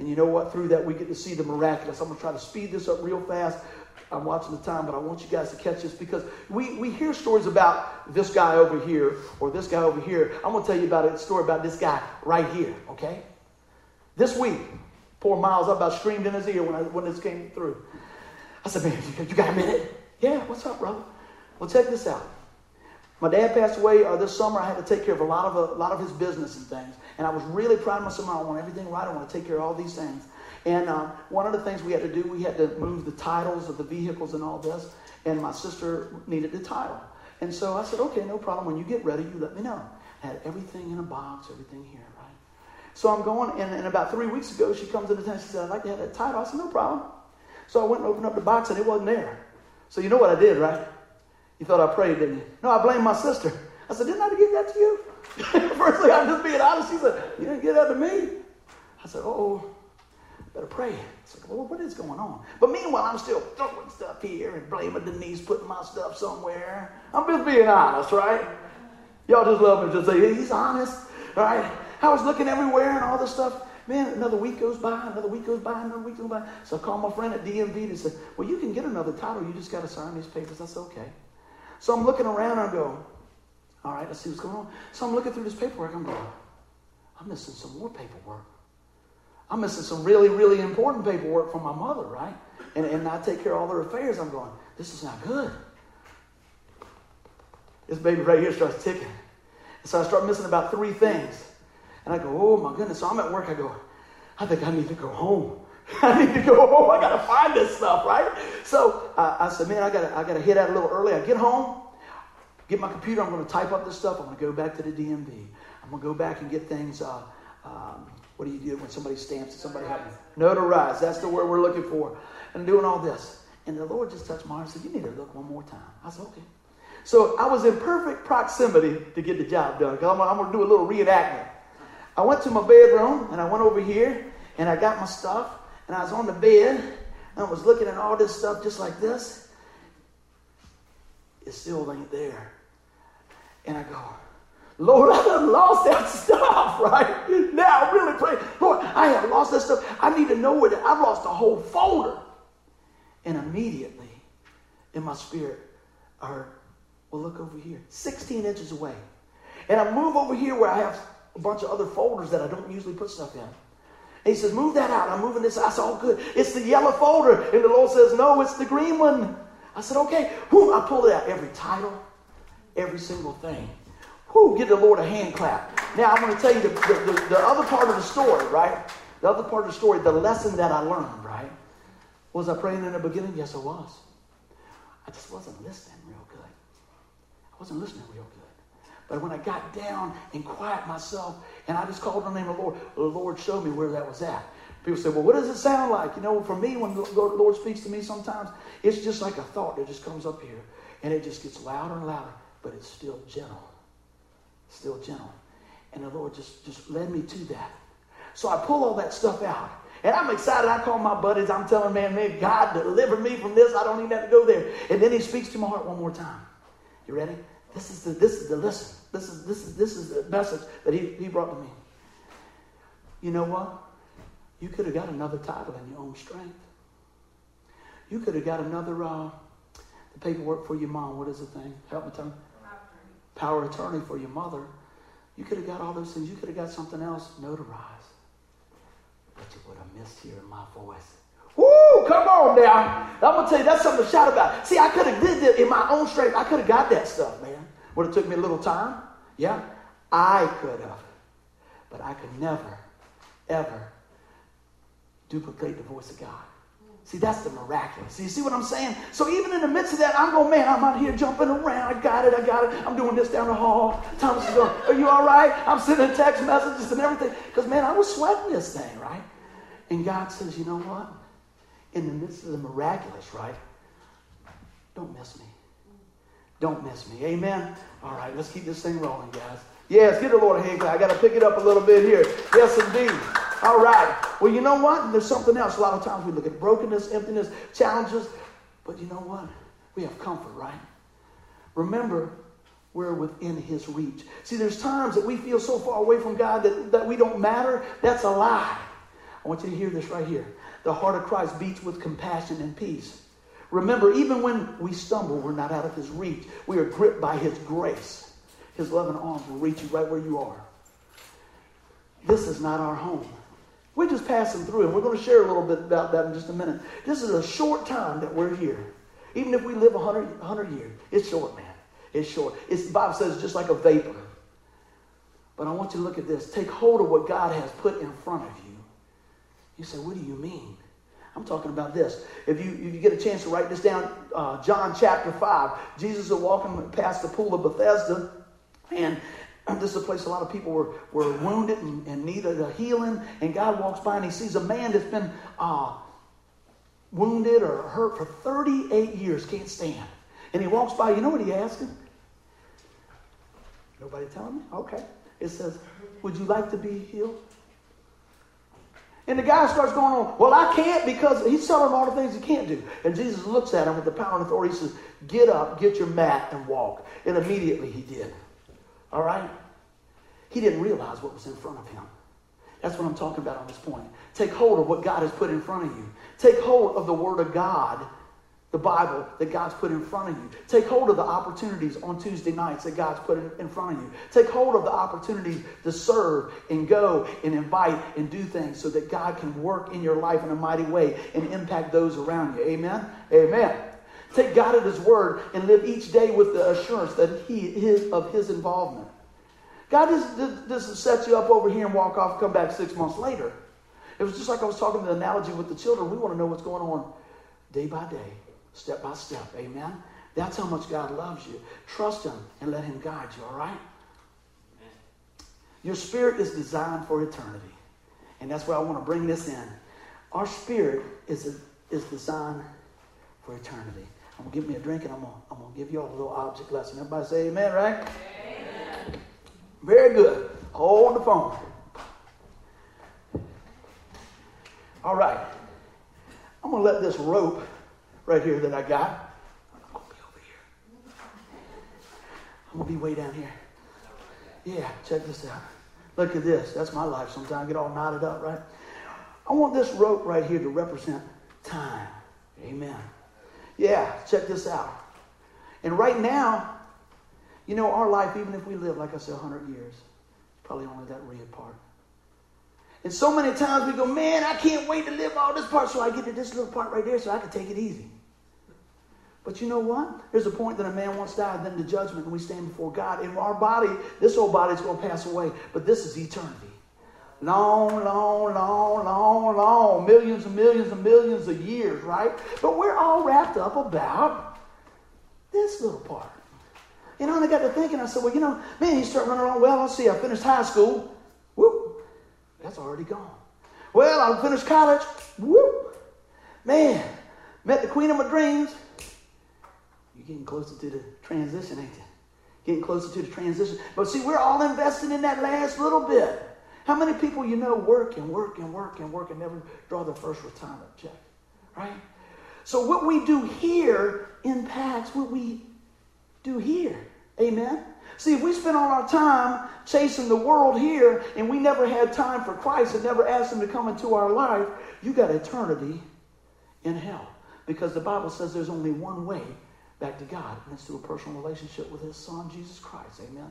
And you know what? Through that, we get to see the miraculous. I'm going to try to speed this up real fast I'm watching the time, but I want you guys to catch this because we, we hear stories about this guy over here or this guy over here. I'm going to tell you about a story about this guy right here, okay? This week, poor Miles, up, I about screamed in his ear when, I, when this came through. I said, man, you, you got a minute? Yeah, what's up, brother? Well, check this out. My dad passed away uh, this summer. I had to take care of a lot of a lot of his business and things, and I was really proud of myself. I want everything right. I want to take care of all these things. And um, one of the things we had to do, we had to move the titles of the vehicles and all this. And my sister needed the title. And so I said, okay, no problem. When you get ready, you let me know. I had everything in a box, everything here? So I'm going, and, and about three weeks ago, she comes in into town. She said, I'd like to have that title. I said, no problem. So I went and opened up the box, and it wasn't there. So you know what I did, right? You thought I prayed, didn't you? No, I blamed my sister. I said, didn't I give that to you? [laughs] First thing, I'm just being honest. She said, you didn't give that to me. I said, oh, better pray. It's like, Lord, what is going on? But meanwhile, I'm still throwing stuff here and blaming Denise, putting my stuff somewhere. I'm just being honest, right? Y'all just love me to say, he's honest, right? I was looking everywhere and all this stuff. Man, another week goes by, another week goes by, another week goes by. So I called my friend at DMV and said, well, you can get another title. You just got to sign these papers. Said, okay. So I'm looking around and I go, all right, let's see what's going on. So I'm looking through this paperwork. I'm going, I'm missing some more paperwork. I'm missing some really, really important paperwork from my mother, right? And, and I take care of all their affairs. I'm going, this is not good. This baby right here starts ticking. So I start missing about three things. And I go, oh my goodness. So I'm at work. I go, I think I need to go home. [laughs] I need to go home. I got to find this stuff, right? So uh, I said, man, I got I to hit out a little early. I get home. get my computer. I'm going to type up this stuff. I'm going to go back to the DMV. I'm going to go back and get things. Uh, um, what do you do when somebody stamps it? Somebody happens. Notarize. That's the word we're looking for. And doing all this. And the Lord just touched my heart and said, You need to look one more time. I said, Okay. So I was in perfect proximity to get the job done. I'm, I'm going to do a little reenactment. I went to my bedroom and I went over here and I got my stuff and I was on the bed and I was looking at all this stuff just like this. It still ain't there. And I go, Lord, [laughs] I have lost that stuff, [laughs] right? Now I really pray, Lord, I have lost that stuff. I need to know where that I've lost a whole folder. And immediately in my spirit, I heard, well, look over here, 16 inches away. And I move over here where I have a bunch of other folders that I don't usually put stuff in. And he says, Move that out. I'm moving this. I said, Oh, good. It's the yellow folder. And the Lord says, No, it's the green one. I said, Okay. Whew, I pulled it out. Every title, every single thing. Whew, give the Lord a hand clap. Now, I'm going to tell you the, the, the, the other part of the story, right? The other part of the story, the lesson that I learned, right? Was I praying in the beginning? Yes, I was. I just wasn't listening real good. I wasn't listening real good. But when I got down and quiet myself, and I just called on the name of the Lord, the Lord showed me where that was at. People say, well, what does it sound like? You know, for me, when the Lord speaks to me sometimes, it's just like a thought that just comes up here, and it just gets louder and louder, but it's still gentle. Still gentle. And the Lord just, just led me to that. So I pull all that stuff out. And I'm excited. I call my buddies. I'm telling man, man, God delivered me from this. I don't even have to go there. And then he speaks to my heart one more time. You ready? This is the this is the listen. This is this is this is the message that he, he brought to me. You know what? You could have got another title in your own strength. You could have got another uh, the paperwork for your mom. What is the thing? Help me tell me. Power attorney for your mother. You could have got all those things. You could have got something else notarized. But you would have missed hearing my voice. Come on now. I'm gonna tell you that's something to shout about. See, I could have did that in my own strength. I could have got that stuff, man. Would have took me a little time. Yeah, I could have, but I could never, ever duplicate the voice of God. See, that's the miraculous. See, you see what I'm saying? So even in the midst of that, I'm going, man, I'm out here jumping around. I got it, I got it. I'm doing this down the hall. Thomas is going, are you all right? I'm sending text messages and everything. Because, man, I was sweating this thing, right? And God says, you know what? In the midst of the miraculous, right? Don't miss me. Don't miss me. Amen? All right, let's keep this thing rolling, guys. Yes, get the Lord a hand clap. I got to pick it up a little bit here. Yes, indeed. All right. Well, you know what? There's something else. A lot of times we look at brokenness, emptiness, challenges, but you know what? We have comfort, right? Remember, we're within His reach. See, there's times that we feel so far away from God that, that we don't matter. That's a lie. I want you to hear this right here. The heart of Christ beats with compassion and peace. Remember, even when we stumble, we're not out of His reach. We are gripped by His grace. His loving arms will reach you right where you are. This is not our home. We're just passing through, and we're going to share a little bit about that in just a minute. This is a short time that we're here. Even if we live 100, 100 years, it's short, man. It's short. It's, the Bible says it's just like a vapor. But I want you to look at this. Take hold of what God has put in front of you. You say, what do you mean? I'm talking about this. If you, if you get a chance to write this down, uh, John chapter 5, Jesus is walking past the pool of Bethesda, and [clears throat] this is a place a lot of people were, were wounded and, and needed a healing. And God walks by and he sees a man that's been uh, wounded or hurt for 38 years, can't stand. And he walks by, you know what he asks him? Nobody telling me? Okay. It says, Would you like to be healed? And the guy starts going on, Well, I can't because he's telling him all the things he can't do. And Jesus looks at him with the power and authority. He says, Get up, get your mat, and walk. And immediately he did. All right? He didn't realize what was in front of him. That's what I'm talking about on this point. Take hold of what God has put in front of you. Take hold of the Word of God, the Bible that God's put in front of you. Take hold of the opportunities on Tuesday nights that God's put in front of you. Take hold of the opportunities to serve and go and invite and do things so that God can work in your life in a mighty way and impact those around you. Amen? Amen. Take God at His word and live each day with the assurance that He is of His involvement. God doesn't, set you up over here and walk off, come back six months later. It was just like I was talking the analogy with the children. We want to know what's going on day by day, step by step. Amen. That's how much God loves you. Trust Him and let Him guide you, all right? Your spirit is designed for eternity. And that's why I want to bring this in. Our spirit is, a, is designed for eternity. I'm going to give me a drink and I'm going to, I'm going to give you all a little object lesson. Everybody say amen, right? Amen. Very good. Hold the phone. All right. I'm going to let this rope right here that I got, I'm going to be over here. I'm going to be way down here. Yeah, check this out. Look at this. That's my life. Sometimes I get all knotted up, right? I want this rope right here to represent time. Amen. Yeah, check this out. And right now, you know, our life, even if we live, like I said, 100 years, probably only that red part. And so many times we go, man, I can't wait to live all this part so I get to this little part right there so I can take it easy. But you know what? There's a point that a man once died, then the judgment, and we stand before God. And our body, this old body is going to pass away, but this is eternity. Long, long, long, long, long, millions and millions and millions of years, right? But we're all wrapped up about this little part. You know, and I got to thinking, I said, well, you know, man, you start running around, well, let's see, I finished high school. Whoop, that's already gone. Well, I finished college. Whoop, man, met the queen of my dreams. You're getting closer to the transition, ain't you? Getting closer to the transition. But see, we're all invested in that last little bit. How many people you know work and work and work and work and never draw their first retirement check? Right? So what we do here impacts what we do here. Amen? See, if we spend all our time chasing the world here and we never had time for Christ and never asked Him to come into our life, you got eternity in hell. Because the Bible says there's only one way back to God, and it's through a personal relationship with His Son, Jesus Christ. Amen?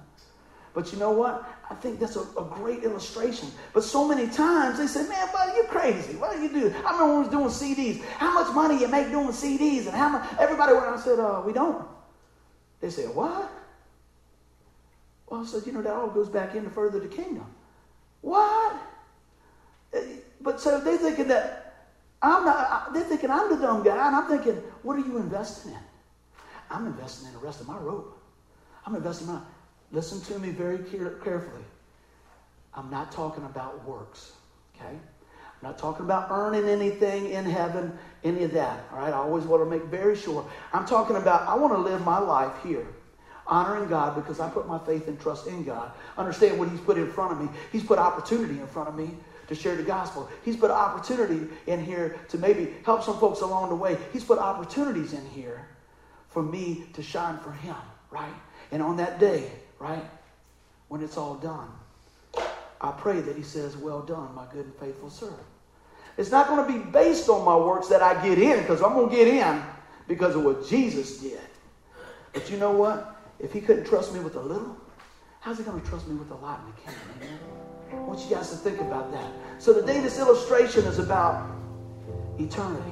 But you know what? I think that's a, a, great illustration. But so many times they say, man, buddy, you're crazy. What do you do? I remember when we was doing CDs. How much money you make doing CDs? And how much? Everybody went, I said, uh, we don't. They said, what? Well, I said, you know, that all goes back into further the kingdom. What? But so they're thinking that I'm not, they're thinking I'm the dumb guy, and I'm thinking, what are you investing in? I'm investing in the rest of my rope. I'm investing in my, listen to me very carefully. I'm not talking about works, okay? I'm not talking about earning anything in heaven, any of that, all right? I always want to make very sure. I'm talking about, I want to live my life here honoring God because I put my faith and trust in God. Understand what He's put in front of me. He's put opportunity in front of me to share the gospel. He's put opportunity in here to maybe help some folks along the way. He's put opportunities in here for me to shine for Him, right? And on that day, right, when it's all done, I pray that He says, Well done, my good and faithful servant. It's not going to be based on my works that I get in, because I'm going to get in because of what Jesus did. But you know what? If he couldn't trust me with a little, how's he going to trust me with a lot in the kingdom? Amen? I want you guys to think about that. So today, this illustration is about eternity.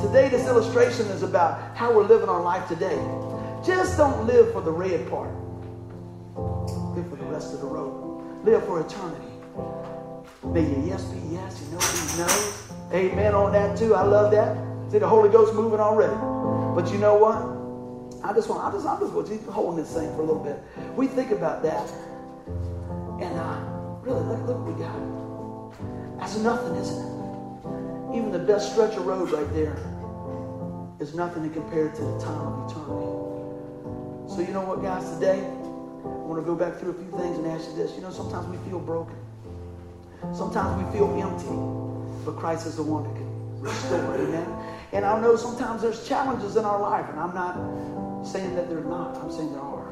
Today, this illustration is about how we're living our life today. Just don't live for the red part. Live for the rest of the road. Live for eternity. May your yes be yes, your no be no. Amen on that too. I love that. See the Holy Ghost moving already. But you know what? I just want, I just, I'm just going to holding this thing for a little bit. We think about that, and uh, really, look, look what we got. That's nothing, isn't it? Even the best stretch of road right there is nothing to compare to the time of eternity. So you know what, guys? Today, I want to go back through a few things and ask you this. You know, sometimes we feel broken. Sometimes we feel empty, but Christ is the one that can restore. Amen. And I know sometimes there's challenges in our life, and I'm not saying that they're not. I'm saying there are.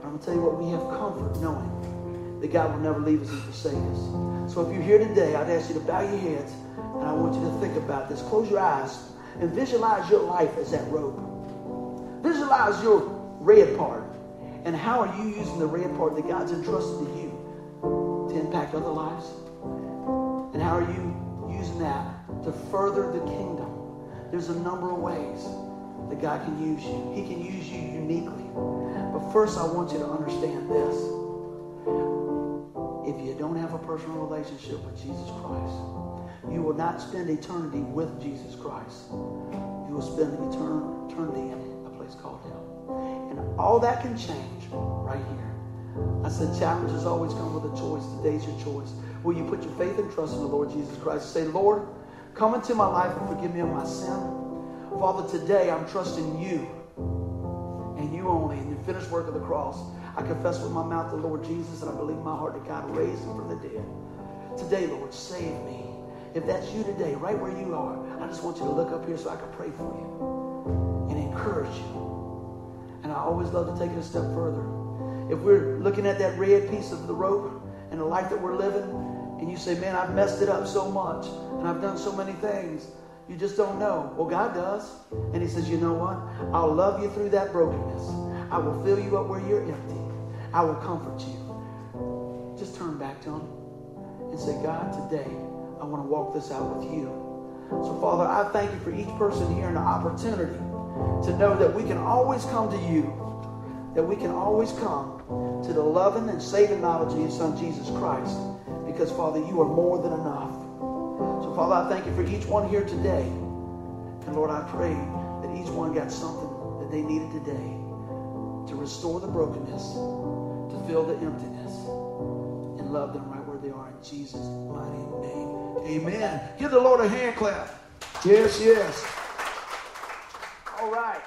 But I'm going to tell you what, we have comfort knowing that God will never leave us and forsake us. So if you're here today, I'd ask you to bow your heads and I want you to think about this. Close your eyes and visualize your life as that rope. Visualize your red part. And how are you using the red part that God's entrusted to you to impact other lives? And how are you using that to further the kingdom? There's a number of ways that God can use you. He can use you uniquely. But first, I want you to understand this. If you don't have a personal relationship with Jesus Christ, you will not spend eternity with Jesus Christ. You will spend eternity in a place called hell. And all that can change right here. I said, challenges always come with a choice. Today's your choice. Will you put your faith and trust in the Lord Jesus Christ? Say, Lord, come into my life and forgive me of my sin. Father, today I'm trusting you and you only in the finished work of the cross. I confess with my mouth the Lord Jesus and I believe in my heart that God raised him from the dead. Today, Lord, save me. If that's you today, right where you are, I just want you to look up here so I can pray for you and encourage you. And I always love to take it a step further. If we're looking at that red piece of the rope and the life that we're living, and you say, Man, I've messed it up so much, and I've done so many things, you just don't know. Well, God does. And He says, You know what? I'll love you through that brokenness. I will fill you up where you're empty. I will comfort you. Just turn back to Him and say, God, today, I want to walk this out with you. So, Father, I thank you for each person here and the opportunity to know that we can always come to you, that we can always come to the loving and saving knowledge of your Son, Jesus Christ, because, Father, you are more than enough. So, Father, I thank you for each one here today. And, Lord, I pray that each one got something that they needed today to restore the brokenness, to fill the emptiness, and love them right where they are in Jesus' mighty name. Amen. Give the Lord a hand clap. Yes, yes. All right.